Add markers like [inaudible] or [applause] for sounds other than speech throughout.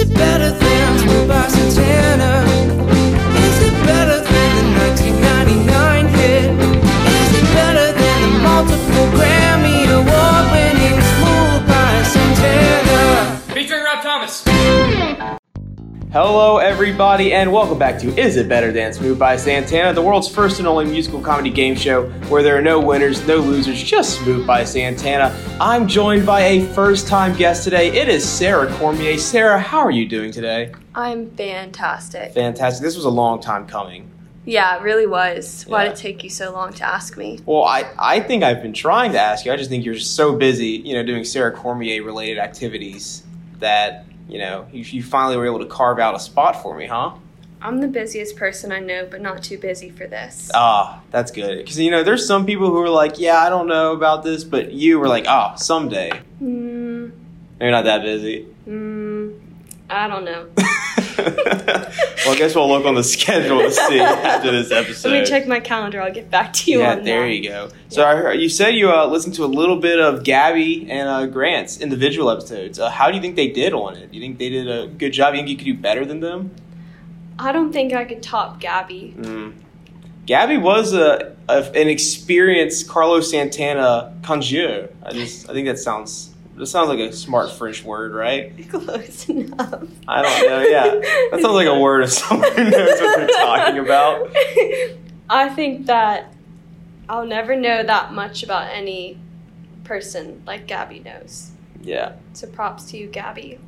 It better Hello, everybody, and welcome back to Is It Better Than Smooth by Santana, the world's first and only musical comedy game show where there are no winners, no losers, just Smooth by Santana. I'm joined by a first time guest today. It is Sarah Cormier. Sarah, how are you doing today? I'm fantastic. Fantastic. This was a long time coming. Yeah, it really was. Why Yeah. did it take you so long to ask me? Well, I, I think I've been trying to ask you. I just think you're just so busy, you know, doing Sarah Cormier related activities that, you know, you, you finally were able to carve out a spot for me, huh? I'm the busiest person I know, but not too busy for this. Ah, that's good. Because, you know, there's some people who are like, yeah, I don't know about this, but you were like, oh, someday. Hmm. You're not that busy. Hmm. I don't know. [laughs] well, I guess we'll look on the schedule to see after this episode. Let me check my calendar. I'll get back to you on that. Yeah, on there that. you go. So I heard, you said you uh, listened to a little bit of Gabby and uh, Grant's individual episodes. Uh, how do you think they did on it? Do you think they did a good job? You think you could do better than them? I don't think I could top Gabby. Mm. Gabby was a, a an experienced Carlos Santana conjure. I just I think that sounds that sounds like a smart French word, right? [laughs] Close enough. I don't know. Yeah, that sounds like a word of someone who [laughs] knows what they're talking about. [laughs] I think that I'll never know that much about any person like Gabby knows. Yeah. So props to you, Gabby.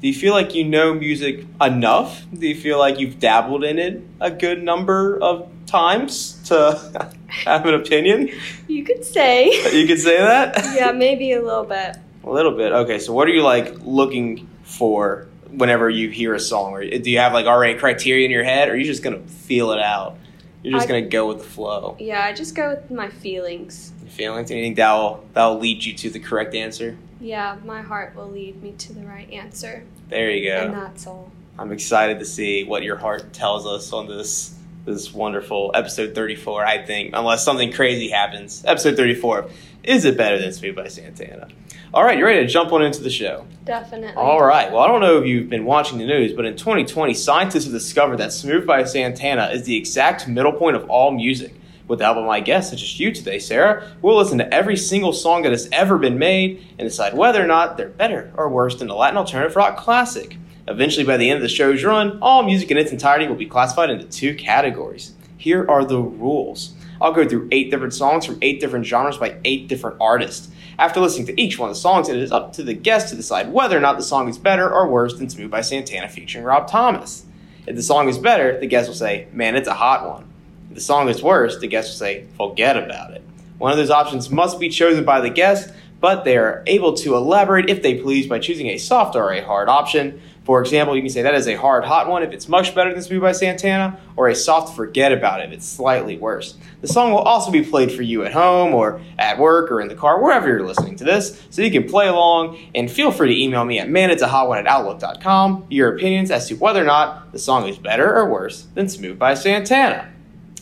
Do you feel like you know music enough? Do you feel like you've dabbled in it a good number of times to have an opinion? You could say. You could say that? yeah, maybe a little bit. A little bit. Okay, so what are you like looking for whenever you hear a song? Or do you have like already criteria in your head or are you just gonna feel it out? You're just I- gonna go with the flow. Yeah, I just go with my feelings. Your feelings? And you think that'll that'll lead you to the correct answer? Yeah, my heart will lead me to the right answer. There you go. And that's all. I'm excited to see what your heart tells us on this this wonderful episode 34. I think, unless something crazy happens, episode 34. Is it better than Smooth by Santana? All right, you ready to jump on into the show? Definitely. All right. Well, I don't know if you've been watching the news, but in 2020, scientists have discovered that Smooth by Santana is the exact middle point of all music. With the help of my guests, such as you today, Sarah, we'll listen to every single song that has ever been made and decide whether or not they're better or worse than the Latin alternative rock classic. Eventually, by the end of the show's run, all music in its entirety will be classified into two categories. Here are the rules. I'll go through eight different songs from eight different genres by eight different artists. After listening to each one of the songs, it is up to the guest to decide whether or not the song is better or worse than Smooth by Santana featuring Rob Thomas. If the song is better, the guest will say, Man, it's a hot one. If the song is worse, the guest will say, Forget about it. One of those options must be chosen by the guest, but they are able to elaborate if they please by choosing a soft or a hard option. For example, you can say that is a hard hot one if it's much better than Smooth by Santana, or a soft forget about it if it's slightly worse. The song will also be played for you at home or at work or in the car, wherever you're listening to this, so you can play along and feel free to email me at manitsahotone at outlook.com your opinions as to whether or not the song is better or worse than Smooth by Santana.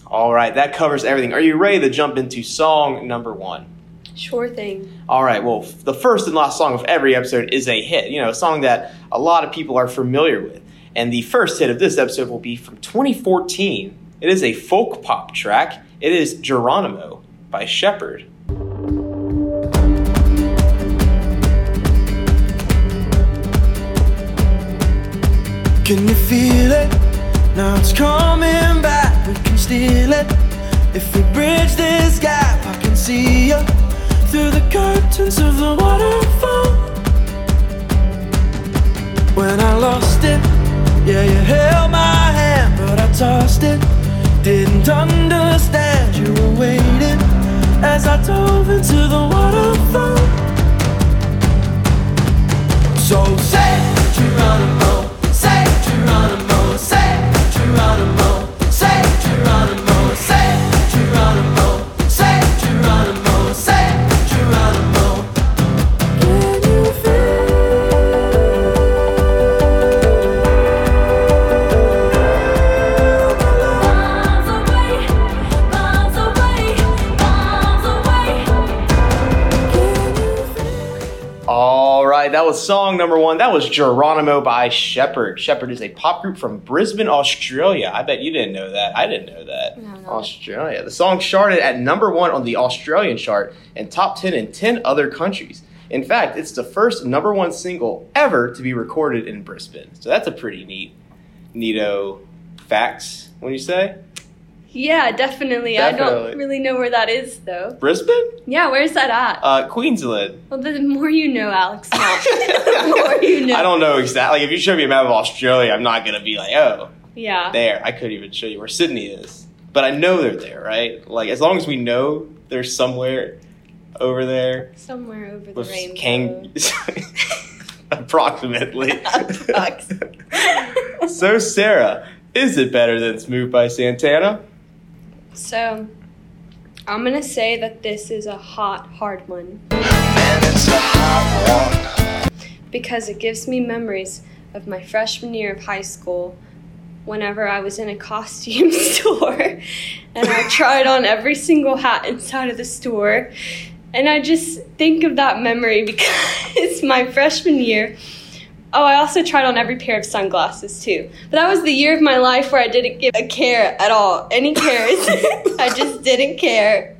All right, that covers everything. Are you ready to jump into song number one? Sure thing. All right, well, f- the first and last song of every episode is a hit, you know, a song that a lot of people are familiar with. And the first hit of this episode will be from 2014. It is a folk pop track. It is Geronimo by Sheppard. Can you feel it? Now it's coming back. We can steal it. If we bridge this gap, I can see you through the curtains of the waterfall. When I lost it, yeah, you held my hand, but I tossed it. Didn't understand you were waiting as I dove into the waterfall. Song number one, that was Geronimo by Sheppard. Sheppard is a pop group from Brisbane, Australia. I bet you didn't know that. I didn't know that. No, no. Australia. The song charted at number one on the Australian chart and top 10 in 10 other countries. In fact, it's the first number one single ever to be recorded in Brisbane. So that's a pretty neat, neato facts, when you say? Yeah, definitely. I don't really know where that is though. Brisbane? Yeah, where's that at? Uh, Queensland. well, the more you know, Alex. [laughs] The more you know. I don't know exactly. Like, if you show me a map of Australia, I'm not going to be like, oh, Yeah. there. I couldn't even show you where Sydney is. But I know they're there, right? Like, as long as we know they're somewhere over there Somewhere over the rainbow. Kang. [laughs] Approximately. Approx. [laughs] so, Sarah, is it better than Smooth by Santana? So, I'm gonna say that this is a hot, hard one because it gives me memories of my freshman year of high school whenever I was in a costume [laughs] store and I tried on every single hat inside of the store. And I just think of that memory [laughs] because my freshman year. Oh, I also tried on every pair of sunglasses too. But that was the year of my life where I didn't give a care at all. Any cares. [laughs] I just didn't care.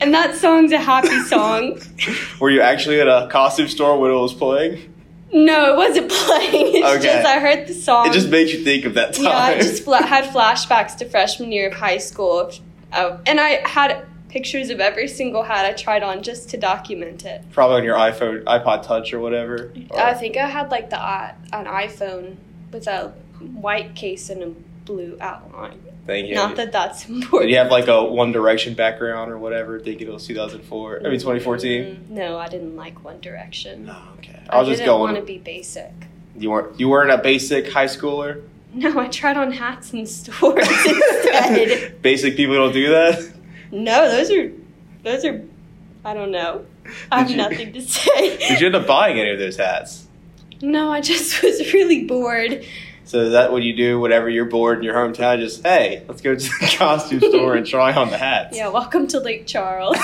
And that song's a happy song. [laughs] Were you actually at a costume store when it was playing? No, it wasn't playing. [laughs] It's Okay. just I heard the song. It just made you think of that time. yeah, I just fla- had flashbacks to freshman year of high school, uh, and I had pictures of every single hat I tried on just to document it. Probably on your iPhone, iPod Touch or whatever. Or- I think I had like the i- an iPhone with a white case and a blue outline. Thank you. Not that that's Did important. you have like a One Direction background or whatever? Think it was 2004. I mean 2014. Mm, No, I didn't like One Direction. No, okay. I I was just didn't want to be basic. You weren't. You weren't a basic high schooler. No, I tried on hats in [laughs] stores instead. [laughs] Basic people don't do that. No, those are those are I don't know. I have you- nothing to say. [laughs] Did you end up buying any of those hats? No, I just [laughs] was really bored. So is that what you do whenever you're bored in your hometown? Just hey, let's go to the [laughs] costume store and try on the hats. Yeah, welcome to Lake Charles.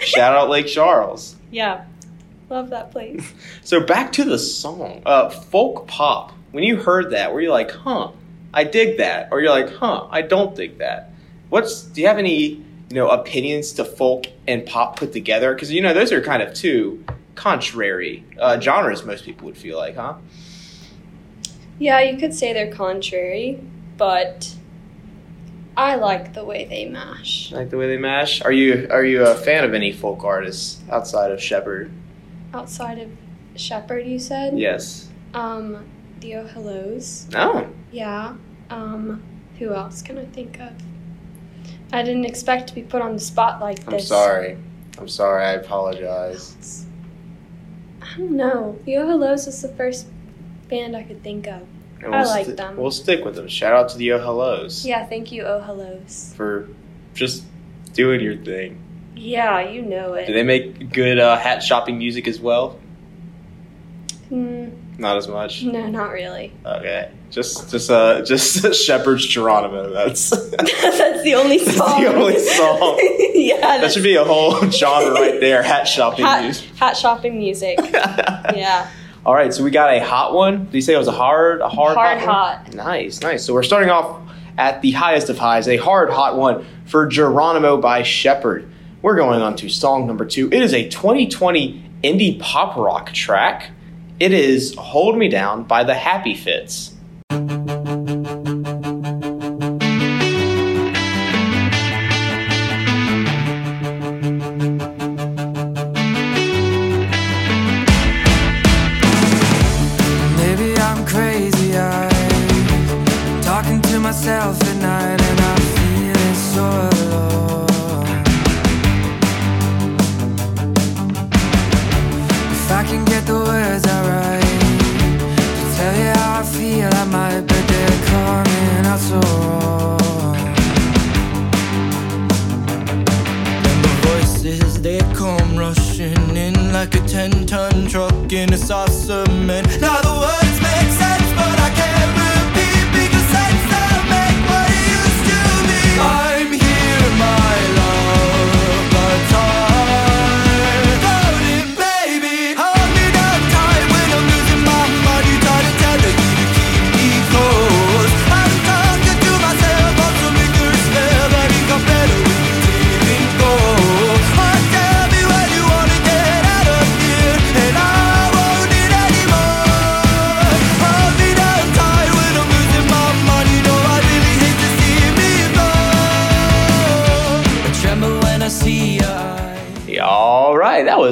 Shout out Lake Charles. yeah. Love that place. So back to the song, uh, folk pop. When you heard that, were you like, "Huh, I dig that," or you're like, "Huh, I don't dig that"? What's do you have any you know opinions to folk and pop put together? Because you know those are kind of two contrary uh, genres. Most people would feel like, huh? Yeah, you could say they're contrary, but I like the way they mash. Like the way they mash. Are you are you a fan of any folk artists outside of Sheppard? Outside of Sheppard, you said? Yes. Um, the Oh Hellos. Oh. Yeah. Um, who else can I think of? I didn't expect to be put on the spot like this. I'm sorry. I'm sorry. I apologize. I don't know. The Oh Hellos is the first band I could think of. I we'll like sti- them. We'll stick with them. Shout out to the Oh Hellos Yeah, thank you, Oh Hellos. for just doing your thing. Yeah, you know it. Do they make good uh, hat shopping music as well? Mm, Not as much. no, not really. Okay, just just uh [laughs] just Sheppard's Geronimo. That's [laughs] [laughs] that's the only song. the only song. yeah, that should be a whole genre right there. Hat shopping hat, music. hat shopping music. yeah, All right, so we got a hot one. Did you say it was a hard, a hard, hard one? hot. Nice, nice. So we're starting off at the highest of highs, a hard hot one for Geronimo by Sheppard. We're going on to song number two. It is a 2020 indie pop rock track. It is Hold Me Down by the Happy Fits.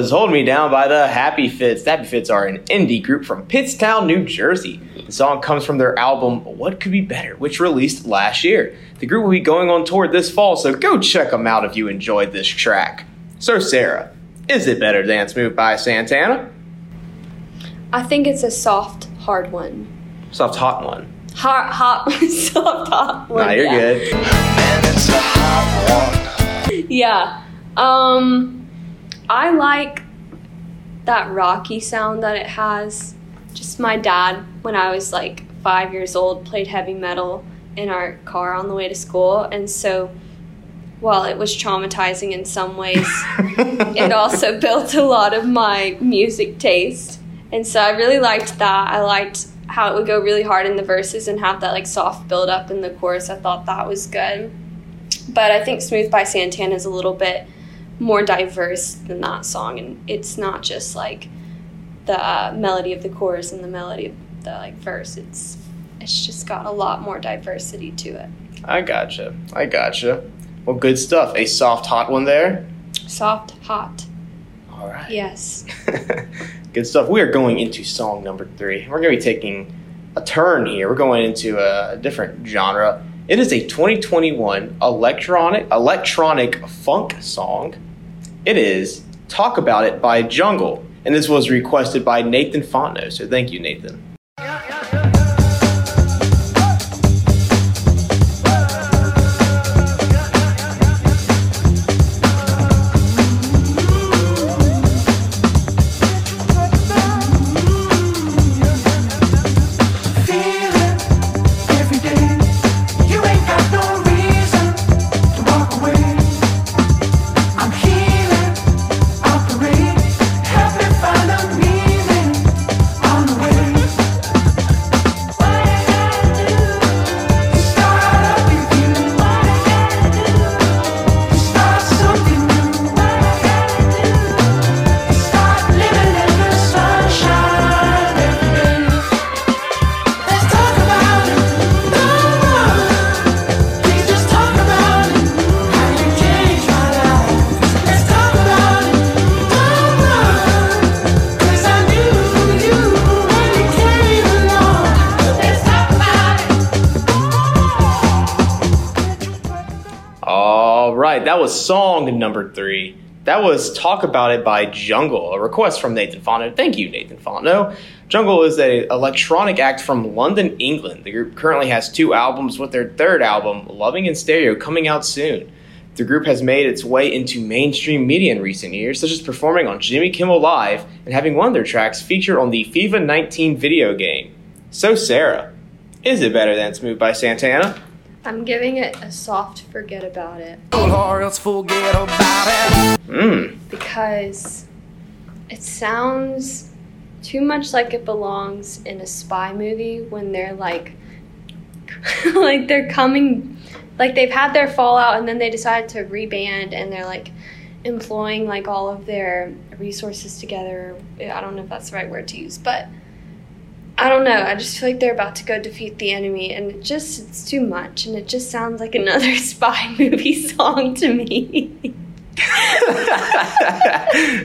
Was Hold Me Down by the Happy Fits. The Happy Fits are an indie group from Pittstown, New Jersey. The song comes from their album What Could Be Better, which released last year. The group will be going on tour this fall, so go check them out if you enjoyed this track. So, Sarah, is it better than Smooth by Santana? I think it's a soft, hard one. Soft hot one. Hot, hot, [laughs] soft, hot one. Nah, you're yeah. good. Yeah. Um, I like that rocky sound that it has. Just my dad, when I was like five years old, played heavy metal in our car on the way to school, and so while it was traumatizing in some ways, [laughs] it also [laughs] built a lot of my music taste. And so I really liked that. I liked how it would go really hard in the verses and have that like soft build up in the chorus. I thought that was good. But I think Smooth by Santana is a little bit more diverse than that song and it's not just like the uh, melody of the chorus and the melody of the like verse. It's it's just got a lot more diversity to it. I gotcha. I gotcha. Well, good stuff. A soft hot one there. Soft, hot. All right. Yes. [laughs] Good stuff. We are going into song number three. We're going to be taking a turn here. We're going into a different genre. It is a 2021 electronic electronic funk song. It is "Talk About It" by Jungle, and this was requested by Nathan Fontenot. So thank you, Nathan. Right, that was song number three. That was Talk About It by Jungle, a request from Nathan Fontenot. Thank you, Nathan Fontenot. Jungle is an electronic act from London, England. The group currently has two albums, with their third album, Loving in Stereo, coming out soon. The group has made its way into mainstream media in recent years, such as performing on Jimmy Kimmel Live and having one of their tracks featured on the FIFA 19 video game. So, Sarah, is it better than Smooth by Santana? I'm giving it a soft forget about it Or else forget about it. Mmm. because it sounds too much like it belongs in a spy movie when they're like [laughs] like they're coming like they've had their fallout and then they decide to reband and they're like employing like all of their resources together i don't know if that's the right word to use but i don't know i just feel like they're about to go defeat the enemy and it just it's too much and it just sounds like [laughs] another spy [laughs] movie song to me [laughs]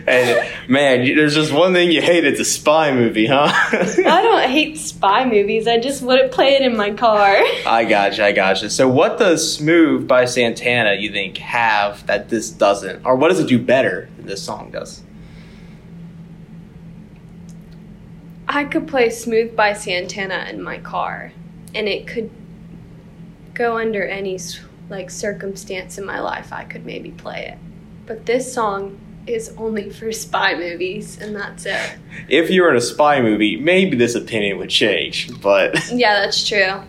and man, there's just one thing you hate. It's a spy movie, huh? I don't hate spy movies. I just wouldn't play it in my car. I gotcha, I gotcha. So, what does "Smooth" by Santana you think have that this doesn't, or what does it do better than this song does? I could play Smooth by Santana in my car, and it could go under any like circumstance in my life. I could maybe play it, but this song is only for spy movies, and that's it. If you were in a spy movie, maybe this opinion would change, but [laughs] Yeah, that's true.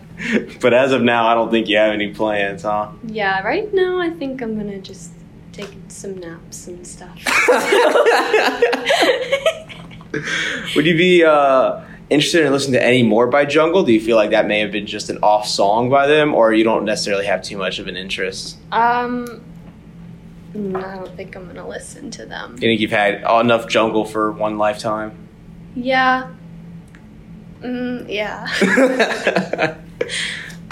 but as of now, I don't think you have any plans, huh? Yeah, right now I think I'm gonna just take some naps and stuff. [laughs] [laughs] [laughs] Would you be uh, interested in listening to any more by Jungle? Do you feel like that may have been just an off song by them, or you don't necessarily have too much of an interest? um, I don't think I'm gonna listen to them. You think you've had enough Jungle for one lifetime? Yeah. Mm, yeah.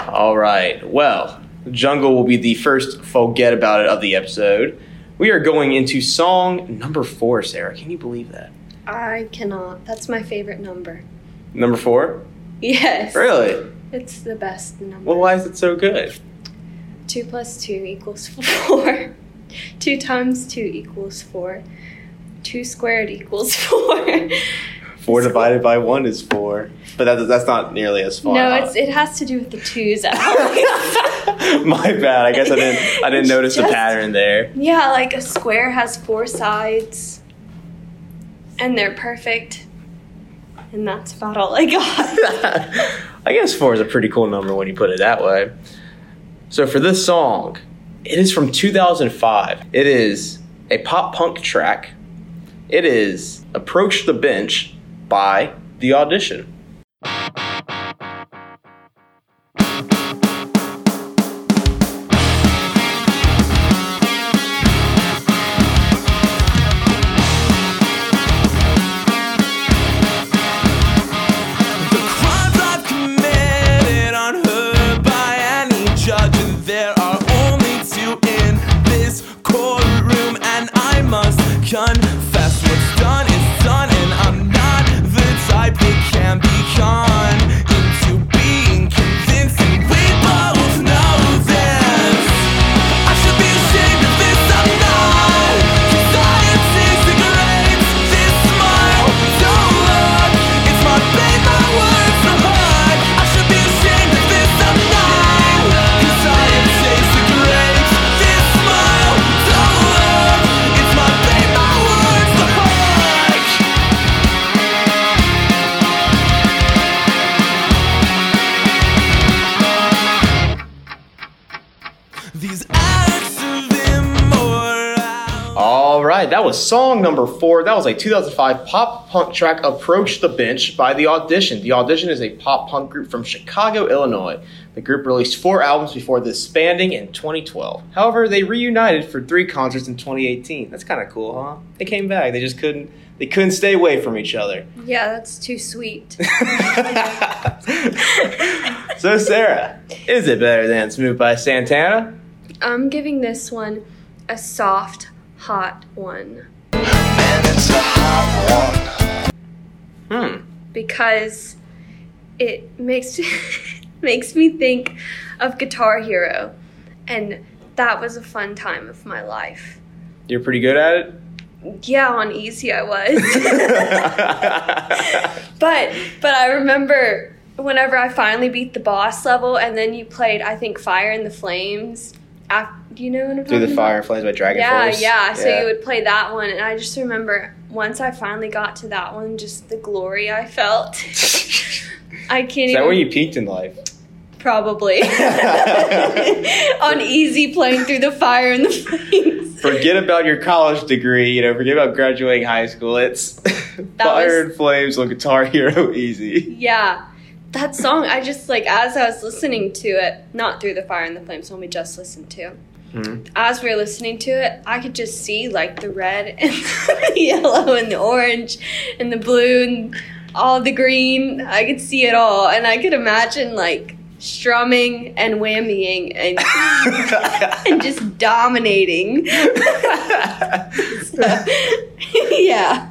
[laughs] All right. Well, Jungle will be the first forget about it of the episode. We are going into song number four, Sarah. Can you believe that? I cannot. That's my favorite number. Number four? Yes. Really? It's the best number. Well, why is it so good? Two plus two equals four. [laughs] two times two equals four. Two squared equals [laughs] four. Four divided by one is four. But that, that's not nearly as far. no, it's it has to do with the twos. [laughs] My bad. I guess I didn't. I didn't notice the pattern there. yeah, like a square has four sides, and they're perfect. And that's about all I got. [laughs] I guess four is a pretty cool number when you put it that way. So for this song, it is from 2005. It is a pop punk track. It is "Approach the Bench" by The Audition. That was song number four. That was a 2005 pop punk track, Approach the Bench by The Audition. The Audition is a pop punk group from Chicago, Illinois. The group released four albums before disbanding in 2012. However, they reunited for three concerts in 2018. That's kind of cool, huh? They came back. They just couldn't. They couldn't stay away from each other. yeah, that's too sweet. [laughs] [laughs] so, Sarah, is it better than Smooth by Santana? I'm giving this one a soft, hot one Hmm. because it makes [laughs] makes me think of Guitar Hero, and that was a fun time of my life. You're pretty good at it? Yeah, on easy I was. [laughs] but but I remember whenever I finally beat the boss level, and then you played I think Fire in the Flames. Af do you know what I'm Through the Fire about? and Flames by Dragon Yeah, Force. yeah. So you would play that one, and I just remember once I finally got to that one, just the glory I felt. [laughs] I can't Is even. that where you peaked in life? Probably [laughs] on easy playing through the fire and the flames. forget about your college degree, you know, forget about graduating high school. It's [laughs] Fire was- and Flames on Guitar Hero Easy. Yeah. That song, I just like as I was listening to it, not through the fire and the flames, when we just listened to. Mhm. As we were listening to it, I could just see like the red [laughs] and the yellow and the orange and the blue and all the green. I could see it all, and I could imagine like strumming and whammying and [laughs] and just dominating. So, [laughs] yeah.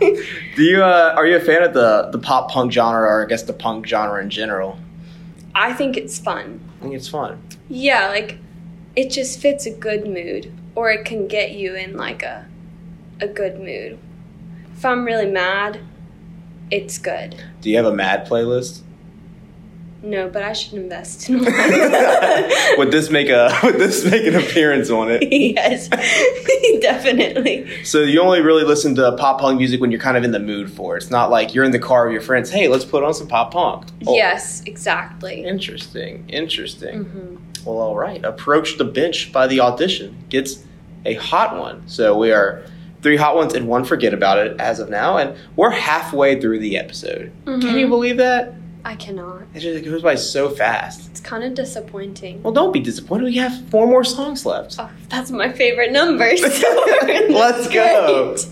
Do you uh, are you a fan of the the pop punk genre or I guess the punk genre in general? I think it's fun. I think it's fun. Yeah, like it just fits a good mood or it can get you in like a a good mood. If I'm really mad, it's good. Do you have a mad playlist? No, but I should invest in [laughs] one. [laughs] would this make a [laughs] would this make an appearance on it? yes. Definitely. So you only really listen to pop punk music when you're kind of in the mood for it. It's not like you're in the car with your friends. Hey, let's put on some pop punk. Oh, Yes, exactly. Interesting. Interesting. hmm Well, all right. Approach the bench by the audition gets a hot one. So we are three hot ones and one forget about it as of now, and we're halfway through the episode. Can you mm-hmm. believe that? I cannot. It just goes by so fast. It's kind of disappointing. Well, don't be disappointed. We have four more songs left. Oh, that's my favorite number. So [laughs] Let's go. [laughs]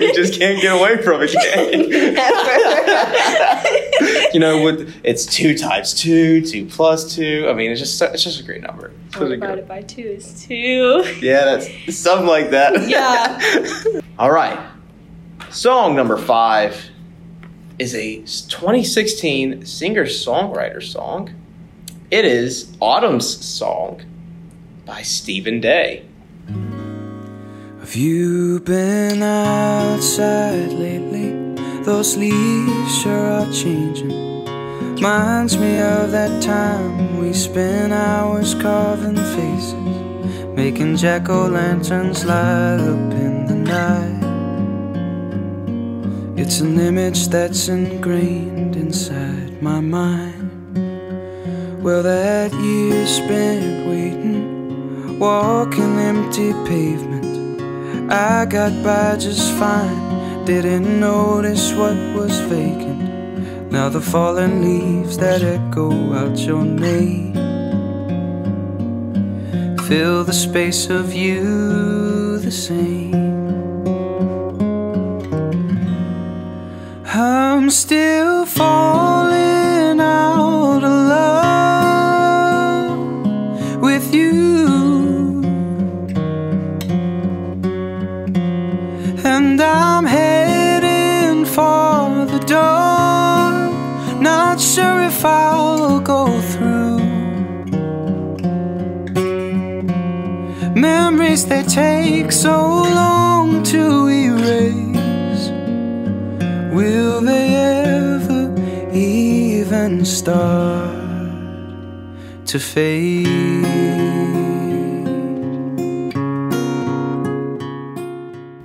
You just can't get away from it. You? Never. [laughs] you know, with it's two times two, two plus two. I mean, it's just so- it's just a great number. One really great. divided by two is two. Yeah, that's something like that. Yeah. All right. Song number five is a 2016 singer songwriter song. It is Autumn's Song by Stephen Day. Have you been outside lately? Those leaves sure are changing. Reminds me of that time we spent hours carving faces, making jack o' lanterns light up in the night. It's an image that's ingrained inside my mind. Well, that year spent waiting, walking empty pavement. I got by just fine, didn't notice what was vacant. Now the fallen leaves that echo out your name fill the space of you the same. I'm still falling out of love with you. And I'm heading for the door. Not sure if I'll go through. Memories they take so long to erase. Will they ever even start to fade?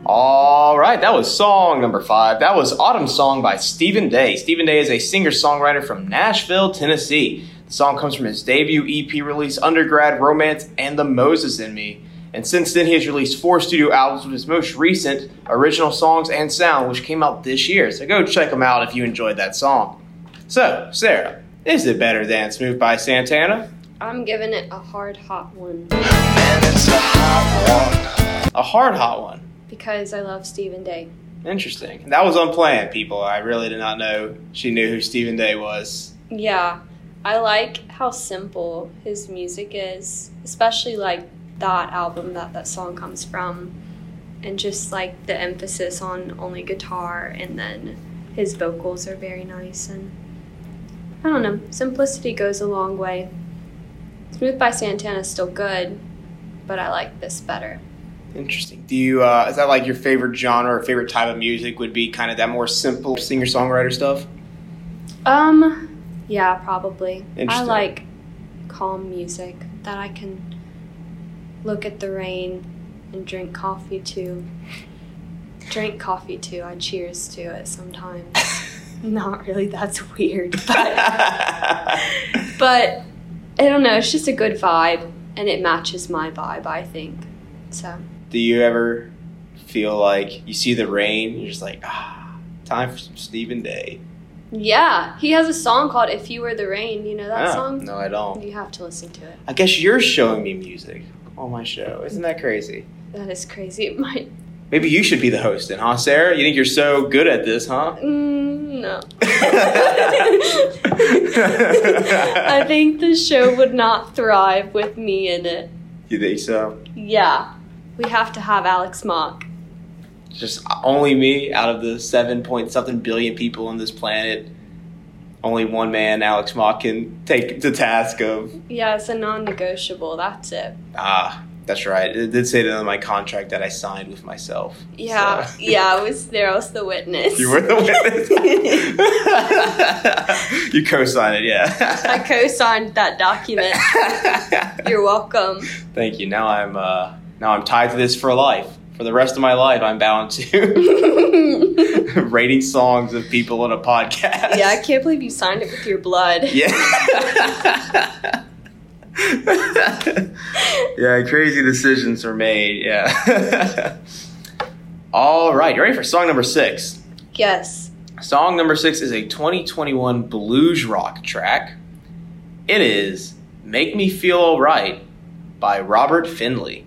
All right, that was song number five. That was Autumn Song by Stephen Day. Stephen Day is a singer songwriter from Nashville, Tennessee. The song comes from his debut EP release, Undergrad Romance and The Moses in Me. And since then, he has released four studio albums with his most recent, Original Songs and Sound, which came out this year. So go check them out if you enjoyed that song. So, Sarah, is it better than Smooth by Santana? I'm giving it a hard hot one A hard hot one. because I love Stephen Day. Interesting. That was unplanned, people. I really did not know she knew who Stephen Day was. Yeah, I like how simple his music is, especially like that album that that song comes from, and just like the emphasis on only guitar, and then his vocals are very nice. And I don't know, simplicity goes a long way. Smooth by Santana is still good, but I like this better. Interesting. Do you, uh, is that like your favorite genre or favorite type of music would be kind of that more simple singer songwriter stuff? Um, yeah, probably. I like calm music that I can look at the rain and drink coffee too. Drink coffee too. I cheers to it sometimes. [laughs] Not really. That's weird, [laughs] but but I don't know. It's just a good vibe, and it matches my vibe. I think so. Do you ever feel like you see the rain, you're just like, ah, time for some Stephen Day? Yeah, he has a song called "If You Were the Rain." You know that Ah, song? No, I don't. You have to listen to it. I guess you're showing me music on my show. Isn't that crazy? That is crazy. [laughs] It might. Maybe you should be the host then, huh, Sarah? You think you're so good at this, huh? Mm, no. [laughs] I think the show would not thrive with me in it. You think so? Yeah, we have to have Alex Mock. Just only me out of the seven point something billion people on this planet. Only one man, Alex Mock, can take the task of Yeah, it's a non-negotiable. That's it. ah. That's right. It did say that in my contract that I signed with myself. Yeah, So- [laughs] yeah. I was there. I was the witness. You were the witness. [laughs] you co-signed it, yeah. I co-signed that document. [laughs] You're welcome. Thank you. Now I'm uh, now I'm tied to this for life. For the rest of my life, I'm bound to [laughs] [laughs] rating songs of people on a podcast. Yeah, I can't believe you signed it with your blood. Yeah. [laughs] yeah, crazy decisions are made. Yeah. All right, you ready for song number six? Yes. Song number six is a 2021 blues rock track. It is Make Me Feel Alright by Robert Finley.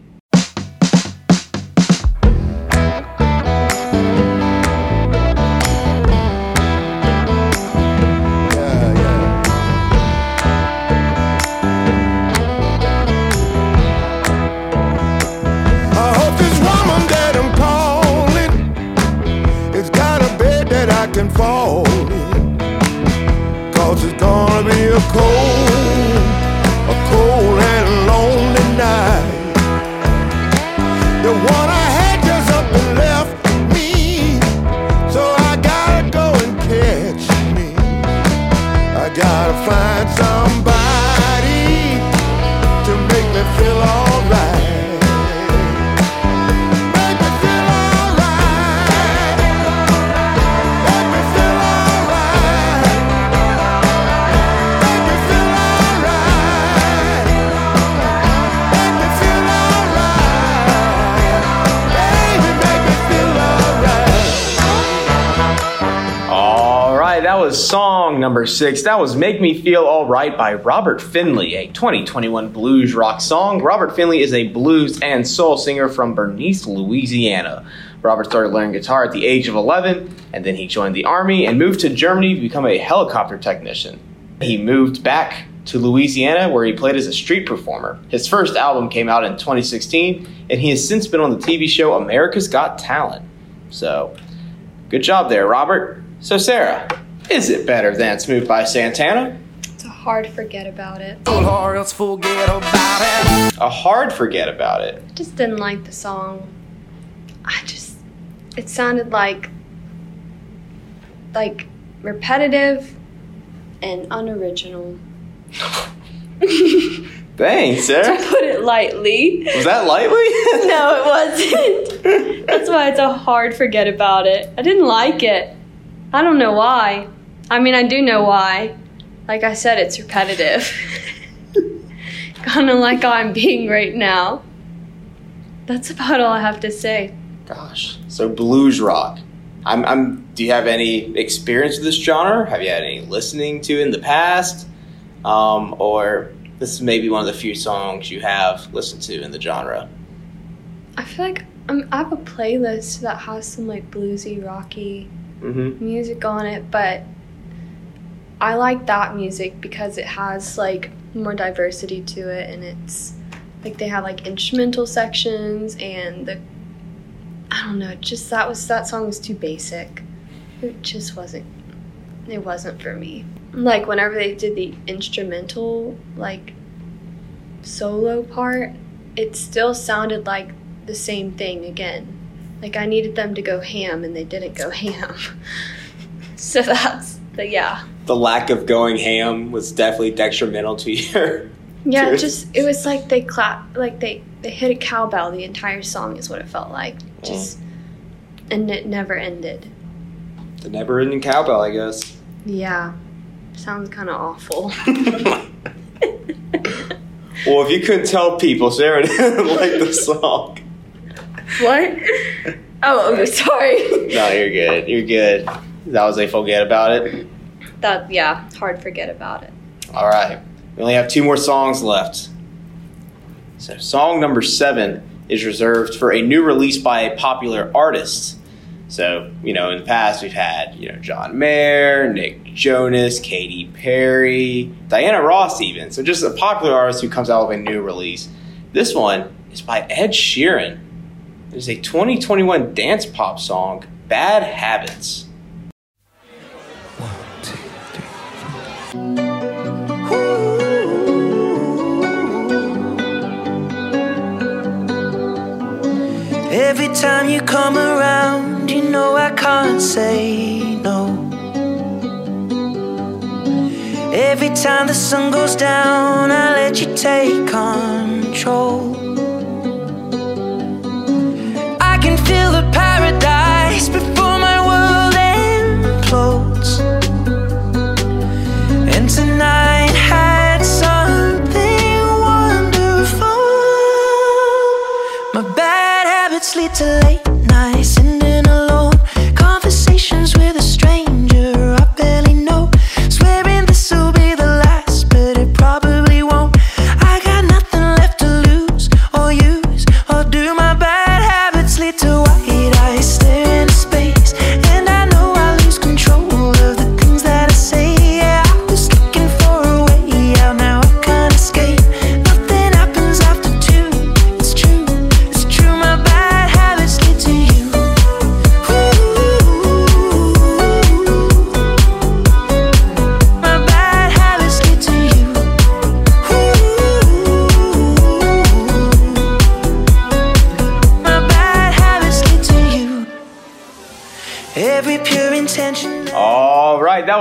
Song number six. That was Make Me Feel All Right by Robert Finley, a 2021 blues rock song. Robert Finley is a blues and soul singer from Bernice, Louisiana. Robert started learning guitar at the age of 11, and then he joined the Army and moved to Germany to become a helicopter technician. He moved back to Louisiana where he played as a street performer. His first album came out in 2016, and he has since been on the TV show America's Got Talent. So, good job there, Robert. So, Sarah, is it better than Smooth by Santana? It's a hard forget about it. Or else forget about it. A hard forget about it. I just didn't like the song. I just it sounded like like repetitive and unoriginal. [laughs] Thanks, Sarah. Put it lightly. Was that lightly? [laughs] No, it wasn't. [laughs] That's why it's a hard forget about it. I didn't like it. I don't know why. I mean, I do know why. Like I said, it's repetitive. [laughs] kind of like I'm being right now. That's about all I have to say. Gosh, so blues rock. I'm, I'm. Do you have any experience with this genre? Have you had any listening to in the past, um, or this is maybe one of the few songs you have listened to in the genre? I feel like um, I have a playlist that has some like bluesy, rocky Mm-hmm. music on it, but I like that music because it has like more diversity to it and it's like they have like instrumental sections and the I don't know, just that was that song was too basic. It just wasn't it wasn't for me. Like whenever they did the instrumental like solo part, it still sounded like the same thing again. Like I needed them to go ham and they didn't go ham. [laughs] so that's the yeah. The lack of going ham was definitely detrimental to your. [laughs] Yeah, to [laughs] just it was like they clap like they they hit a cowbell the entire song is what it felt like. Just and it never ended. the never-ending cowbell, I guess. Yeah. Sounds kind of awful. Well, if you couldn't tell people, Sarah didn't like the song. What? Oh, I'm sorry. No, you're good. You're good. That was a forget about it. That yeah, hard forget about it. All right. We only have two more songs left. So, song number seven is reserved for a new release by a popular artist. So, you know, in the past we've had, you know, John Mayer, Nick Jonas, Katy Perry, Diana Ross, even. So, just a popular artist who comes out with a new release. This one is by Ed Sheeran. Is a 2021 dance pop song, Bad Habits. Every time you come around, you know I can't say no. Every time the sun goes down, I let you take control. Feel the paradise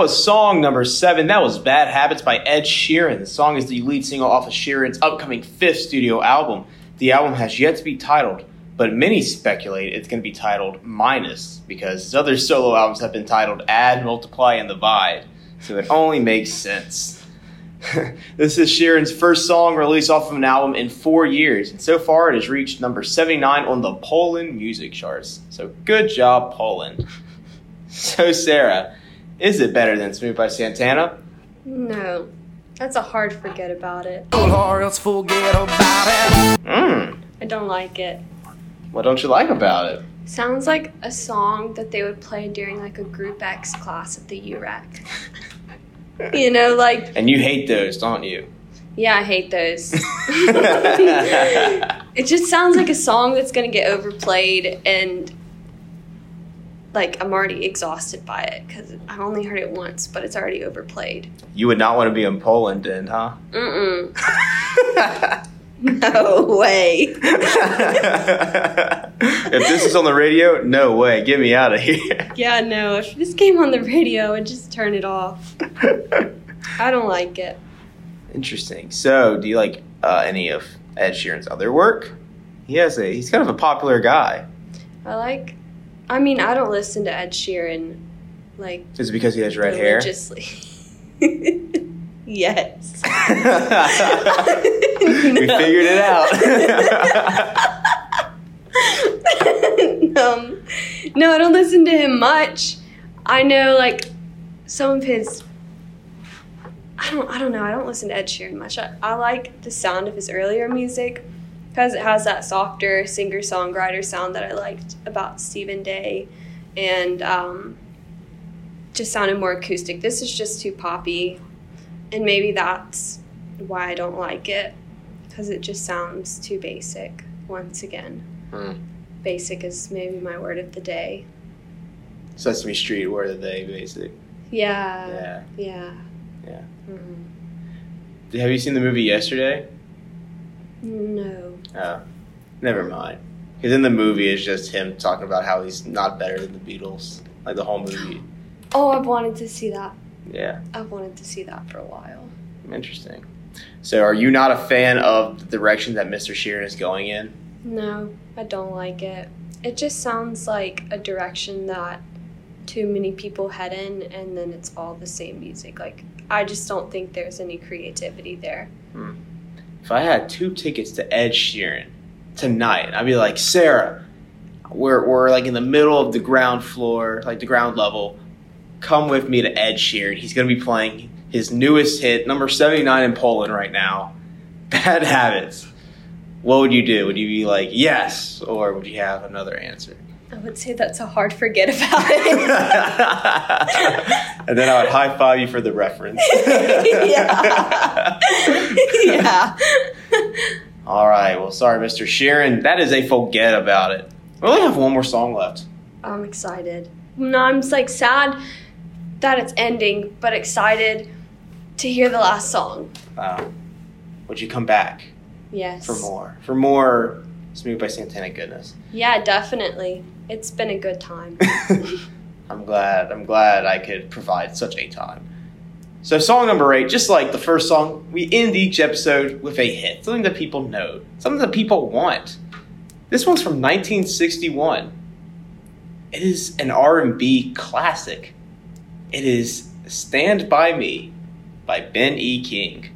was song number seven. That was Bad Habits by Ed Sheeran. The song is the lead single off of Sheeran's upcoming fifth studio album. The album has yet to be titled, but many speculate it's going to be titled Minus because his other solo albums have been titled Add, Multiply, and Divide. So it only makes sense. [laughs] this is Sheeran's first song released off of an album in four years, and so far it has reached number 79 on the Poland music charts. So good job, Poland. [laughs] So, Sarah, is it better than Smooth by Santana? No, that's a hard forget about it. Or else forget about it. Mmm. I don't like it. What don't you like about it? Sounds like a song that they would play during like a Group X class at the UREC. [laughs] you know, like And you hate those, don't you? yeah, I hate those. [laughs] [laughs] it just sounds like a song that's gonna get overplayed and like I'm already exhausted by it because I only heard it once, but it's already overplayed. you would not want to be in Poland then, huh? Mm-mm. [laughs] No way. if this is on the radio, no way. Get me out of here. Yeah, no. If this came on the radio, I'd just turn it off. I don't like it. Interesting. So, do you like uh, any of Ed Sheeran's other work? He has a. He's kind of a popular guy. I like. I mean, I don't listen to Ed Sheeran like Is it because he has red hair? religiously. [laughs] yes. [laughs] [laughs] we figured it out. um, no, I don't listen to him much. I know like some of his. I don't. I don't know. I don't listen to Ed Sheeran much. I, I like the sound of his earlier music because it has that softer singer songwriter sound that I liked about Stephen Day, and um, just sounded more acoustic. This is just too poppy, and maybe that's why I don't like it because it just sounds too basic. Once again Hmm. basic is maybe my word of the day. Sesame Street word of the day, basic. Yeah. Yeah. Yeah. Yeah. Mhm. Have you seen the movie yesterday? No. Oh, never mind. Because in the movie, it's just him talking about how he's not better than the Beatles. Like the whole movie. Oh, I've wanted to see that. Yeah, I've wanted to see that for a while. interesting. So, are you not a fan of the direction that Mr. Sheeran is going in? No, I don't like it. It just sounds like a direction that too many people head in, and then it's all the same music. Like, I just don't think there's any creativity there. Hmm. If I had two tickets to Ed Sheeran tonight, I'd be like, Sarah, we're, we're like in the middle of the ground floor, like the ground level. Come with me to Ed Sheeran. He's going to be playing his newest hit, number 79 in Poland right now, [laughs] Bad Habits. What would you do? Would you be like, yes? Or would you have another answer? I would say that's a hard forget about it. [laughs] and then I would high five you for the reference. [laughs] yeah. yeah. All right. Well, sorry, Mr. Sheeran. That is a forget about it. We only have one more song left. I'm excited. No, I'm just like sad that it's ending, but excited to hear the last song. Wow. would you come back Yes. for more? For more Smooth by Santana goodness. Yeah, definitely. It's been a good time. [laughs] I'm glad. I'm glad I could provide such a time. So, song number eight, just like the first song, we end each episode with a hit, something that people know, something that people want. This one's from 1961. It is an R&B classic. It is "Stand by Me" by Ben E. King.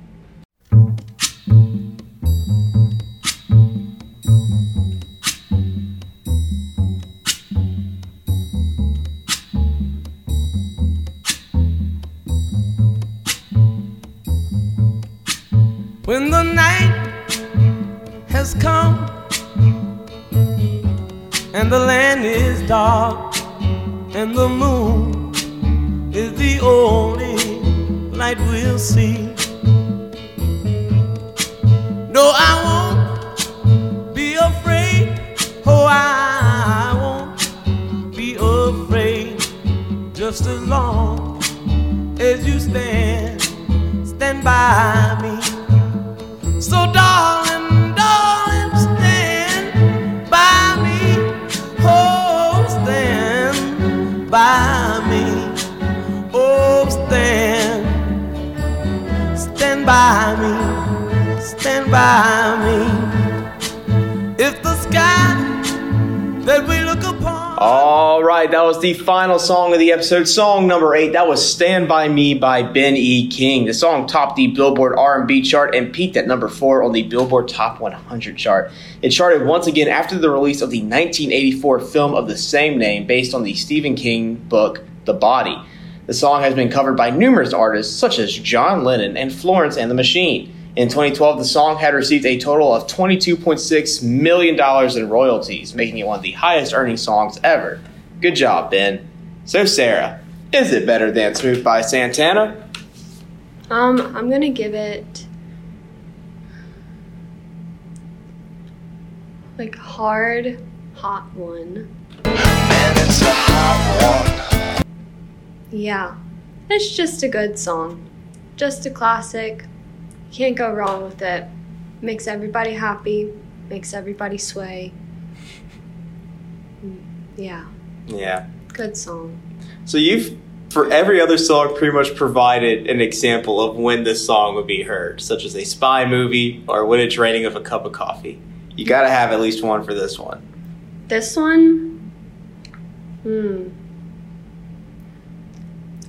The final song of the episode, song number eight. That was "Stand by Me" by Ben E. King. The song topped the Billboard R&B chart and peaked at number four on the Billboard Top 100 chart. It charted once again after the release of the 1984 film of the same name, based on the Stephen King book *The Body*. The song has been covered by numerous artists such as John Lennon and Florence and the Machine. In 2012, the song had received a total of $22.6 million in royalties, making it one of the highest earning songs ever. Good job, Ben. So, Sarah, is it better than Smooth by Santana? Um, I'm gonna give it like hard, hot one. it's a hot one. Yeah, it's just a good song, just a classic. Can't go wrong with it. Makes everybody happy, makes everybody sway. Mm, Yeah, Yeah. good song. So, you've, for every other song, pretty much provided an example of when this song would be heard, such as a spy movie or when it's raining of a cup of coffee. You gotta have at least one for this one. This one, hmm.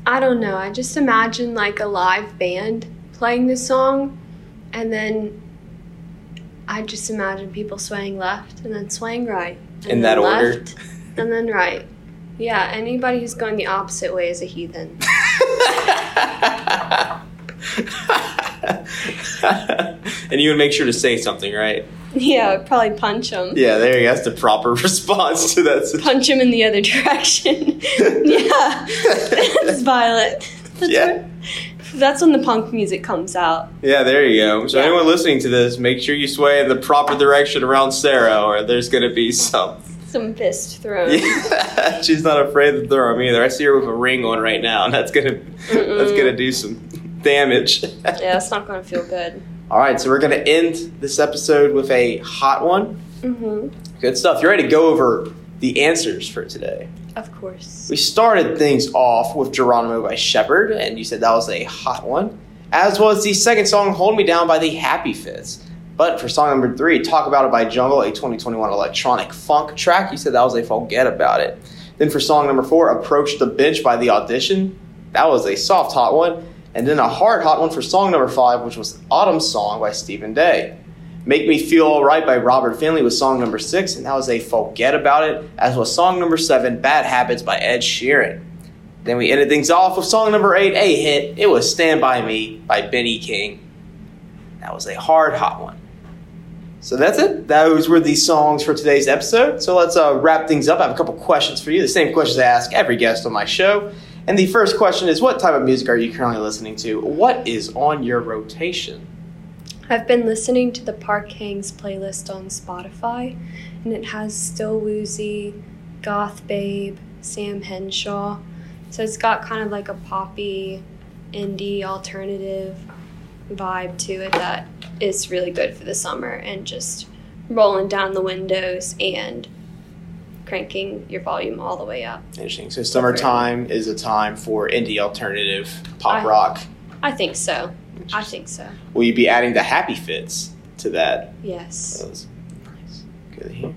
I don't know. I just imagine like a live band playing this song, and then I just imagine people swaying left and then swaying right. And In that order? left, and then right. Yeah, anybody who's going the opposite way is a heathen. [laughs] and you would make sure to say something, right? yeah, I'd probably punch him. Yeah, there you go. That's the proper [laughs] response to that. situation. Punch him in the other direction. [laughs] yeah, that's violent. That's Yeah. when- that's when the punk music comes out. Yeah, there you go. So Yeah. anyone listening to this, make sure you sway in the proper direction around Sarah, or there's gonna be some. Some fist thrown. Yeah, [laughs] [laughs] she's not afraid to throw them either. I see her with a ring on right now, and that's gonna that's gonna do some damage. [laughs] Yeah, that's not to feel good. All right, so we're gonna end this episode with a hot one. Mm-hmm. Good stuff. You ready to go over the answers for today? Of course. We started things off with Geronimo by Sheppard, and you said that was a hot one. As was the second song, Hold Me Down by the Happy Fits. But for song number three, Talk About It by Jungle, a 2021 electronic funk track, you said that was a Forget About It. Then for song number four, Approach the Bench by The Audition, that was a soft hot one. And then a hard hot one for song number five, which was Autumn Song by Stephen Day. Make Me Feel Alright by Robert Finley was song number six, and that was a Forget About It, as was song number seven, Bad Habits by Ed Sheeran. Then we ended things off with song number eight, a hit. It was Stand By Me by Benny King. That was a hard, hot one. So that's it. Those were the songs for today's episode. So let's uh, wrap things up. I have a couple questions for you, the same questions I ask every guest on my show. And the first question is What type of music are you currently listening to? What is on your rotation? I've been listening to the Park Hangs playlist on Spotify, and it has Still Woozy, Goth Babe, Sam Henshaw. So it's got kind of like a poppy, indie, alternative vibe to it that is really good for the summer and just rolling down the windows and cranking your volume all the way up. Interesting. So summertime is a time for indie alternative pop I- rock. I think so. I think so. Will you be adding the happy fits to that? Yes. Those. Nice. Good to hear.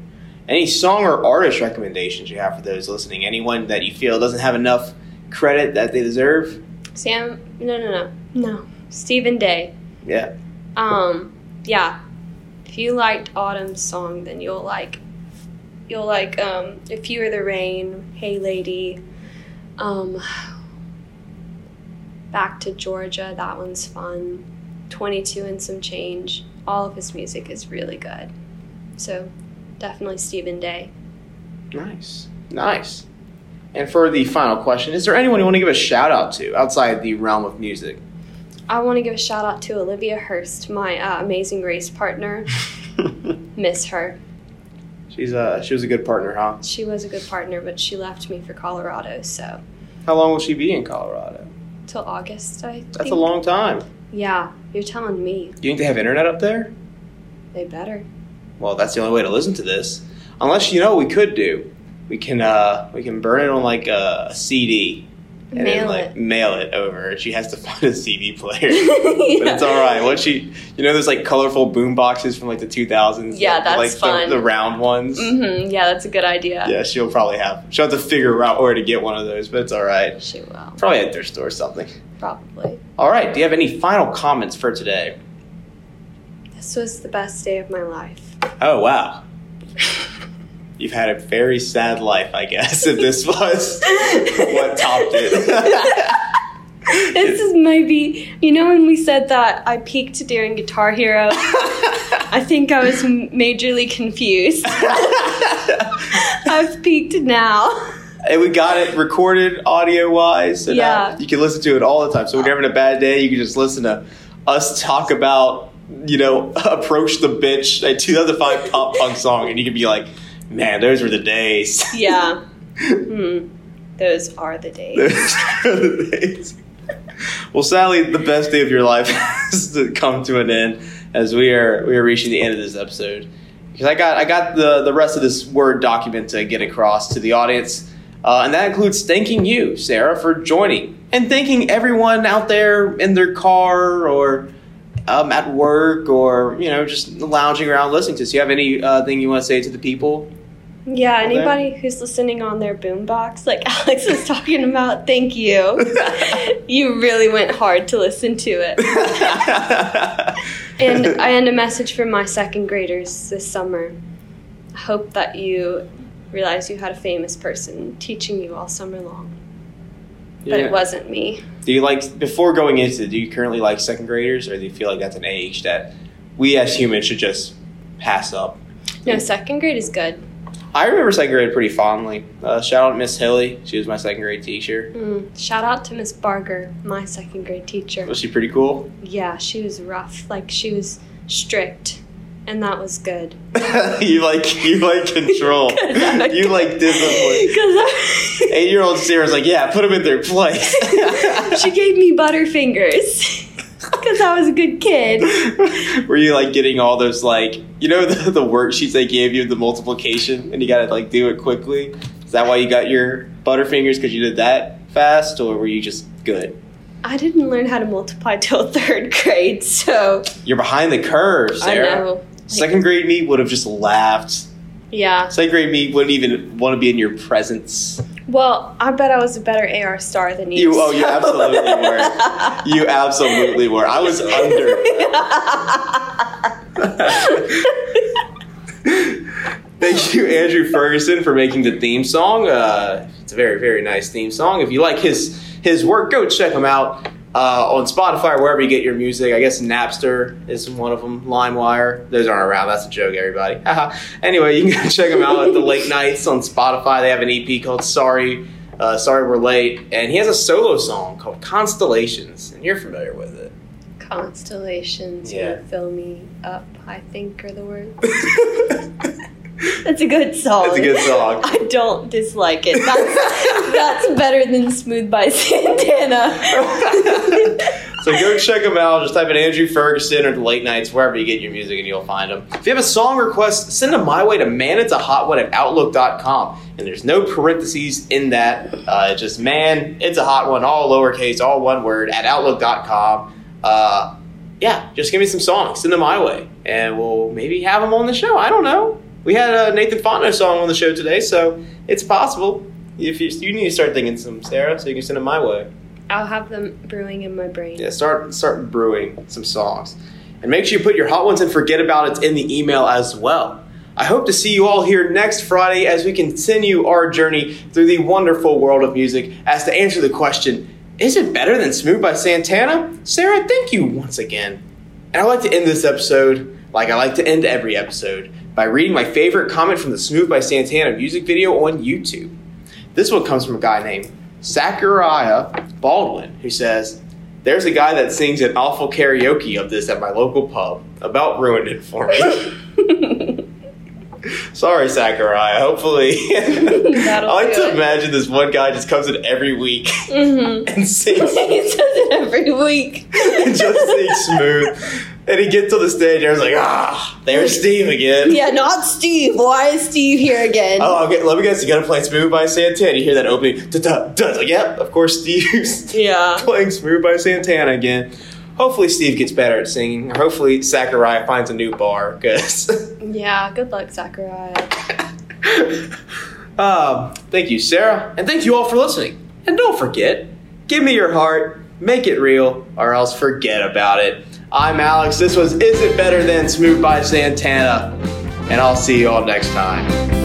Any song or artist recommendations you have for those listening? Anyone that you feel doesn't have enough credit that they deserve? Sam, no, no, no, no. Stephen Day. Yeah. Um, yeah. If you liked Autumn's song, then you'll like, you'll like, um, If You Were the Rain, Hey Lady, um, Back to Georgia, that one's fun. 22 and some change. All of his music is really good. So, definitely Stephen Day. Nice. Nice. And for the final question, is there anyone you want to give a shout out to outside the realm of music? I want to give a shout out to Olivia Hurst, my uh, Amazing Race partner. [laughs] Miss her. She's uh she was a good partner, huh? She was a good partner, but she left me for Colorado, so How long will she be in Colorado? till August, I think. That's a long time. Yeah, you're telling me. Do you think they have internet up there? They better. Well, that's the only way to listen to this. Unless you know what we could do. We can uh we can burn it on like a, a CD and Mail then like it. mail it over. She has to [laughs] find a CD player, [laughs] but it's all right. Once she, you know, those like colorful boom boxes from like the 2000s. Yeah, like, that's like fun. The, the round ones. hmm Yeah, that's a good idea. Yeah, she'll probably have. She'll have to figure out where to get one of those, but it's all right. She will. Probably at their store or something. Probably. All right. Do you have any final comments for today? This was the best day of my life. Oh wow. [laughs] You've had a very sad life, I guess, if this was what topped it. [laughs] This is maybe, you know, when we said that I peaked during Guitar Hero, [laughs] I think I was majorly confused. [laughs] I've peaked now. and we got it recorded audio wise. And, uh, Yeah. you can listen to it all the time. So when you're having a bad day, you can just listen to us talk about, you know, approach the bitch, a 2005 pop punk song, and you can be like, man, those were the days. [laughs] Yeah. Hmm. Those are the days. Those are the days. Well, sadly, the best day of your life [laughs] has to come to an end as we are we are reaching the end of this episode. Because I got I got the the rest of this word document to get across to the audience, uh, and that includes thanking you, Sarah, for joining, and thanking everyone out there in their car or um, at work or you know just lounging around listening to us. Do you have anything uh, you want to say to the people? Yeah, anybody who's listening on their boombox, like [laughs] Alex was talking about, thank you. [laughs] you really went hard to listen to it. [laughs] And I end a message for my second graders this summer. I hope that you realize you had a famous person teaching you all summer long, but Yeah. it wasn't me. Do you like before going into? Do you currently like second graders, or do you feel like that's an age that we as humans should just pass up? No, second grade is good. I remember second grade pretty fondly. Uh, shout out Miss Hilly. She was my second grade teacher. Mm. Shout out to Miss Barger, my second grade teacher. Was she pretty cool? Yeah, she was rough. Like she was strict, and that was good. [laughs] [laughs] you like you like control. [laughs] you like discipline. Eight year old Sarah's like, yeah, put them in their place. she gave me butterfingers because I was a good kid. [laughs] Were you like getting all those like you know [laughs] the, the worksheets they gave you the multiplication and you got to like do it quickly? Is that why you got your butterfingers because you did that fast, or were you just good? I didn't learn how to multiply till [laughs] third grade, so You're behind the curve, Sarah. I know. Second grade me would have just laughed. Yeah. Second grade me wouldn't even want to be in your presence. Well, I bet I was a better AR star than you. You oh, you absolutely were. [laughs] You absolutely were. I was under. Thank you, Andrew Ferguson, for making the theme song. Uh, it's a very, very nice theme song. If you like his his work, go check him out uh, on Spotify, wherever you get your music. I guess Napster is one of them. LimeWire, those aren't around. That's a joke, everybody. [laughs] Anyway, you can check them out at the late nights on Spotify. They have an EP called Sorry. Uh, Sorry We're Late, and he has a solo song called Constellations, and you're familiar with it. Constellations Yeah. will fill me up, I think are the words. [laughs] That's a good song. That's a good song. I don't dislike it. That's, [laughs] that's better than Smooth by Santana. [laughs] So go check them out. Just type in Andrew Ferguson or the late nights, wherever you get your music, and you'll find them. If you have a song request, send them my way to man it's a hot one at outlook.com. And there's no parentheses in that. Uh, it's just man, it's a hot one, all lowercase, all one word at outlook.com. Uh, yeah, just give me some songs. Send them my way. And we'll maybe have them on the show. I don't know. We had a Nathan Fontenot song on the show today, so it's possible. If you, you need to start thinking some, Sarah, so you can send them my way. I'll have them brewing in my brain. Yeah, start start brewing some songs. And make sure you put your hot ones and forget about it's in the email as well. I hope to see you all here next Friday as we continue our journey through the wonderful world of music as to answer the question, is it better than Smooth by Santana? Sarah, thank you once again. And I'd like to end this episode like I like to end every episode by reading my favorite comment from the Smooth by Santana music video on YouTube. This one comes from a guy named Zachariah Baldwin, who says, There's a guy that sings an awful karaoke of this at my local pub. About ruined it for me. [laughs] Sorry, Zachariah. Hopefully. [laughs] I like to it. imagine this one guy just comes in every week Mm-hmm. [laughs] and sings he says it every week. and just sings smooth. And he gets to the stage and I was like, ah, There's Steve again. Yeah, not Steve. Why is Steve here again? Oh, okay. Let me guess. You gotta play "Smooth" by Santana. You hear that opening? Da da da. Yep. Of course, Steve's [laughs] Yeah. playing "Smooth" by Santana again. Hopefully, Steve gets better at singing. Hopefully, Zachariah finds a new bar. Cause, [laughs] Yeah, good luck, Zachariah. [laughs] um, thank you, Sarah, and thank you all for listening. And don't forget, give me your heart, make it real, or else forget about it. I'm Alex. This was "Is It Better Than Smooth" by Santana, and I'll see you all next time.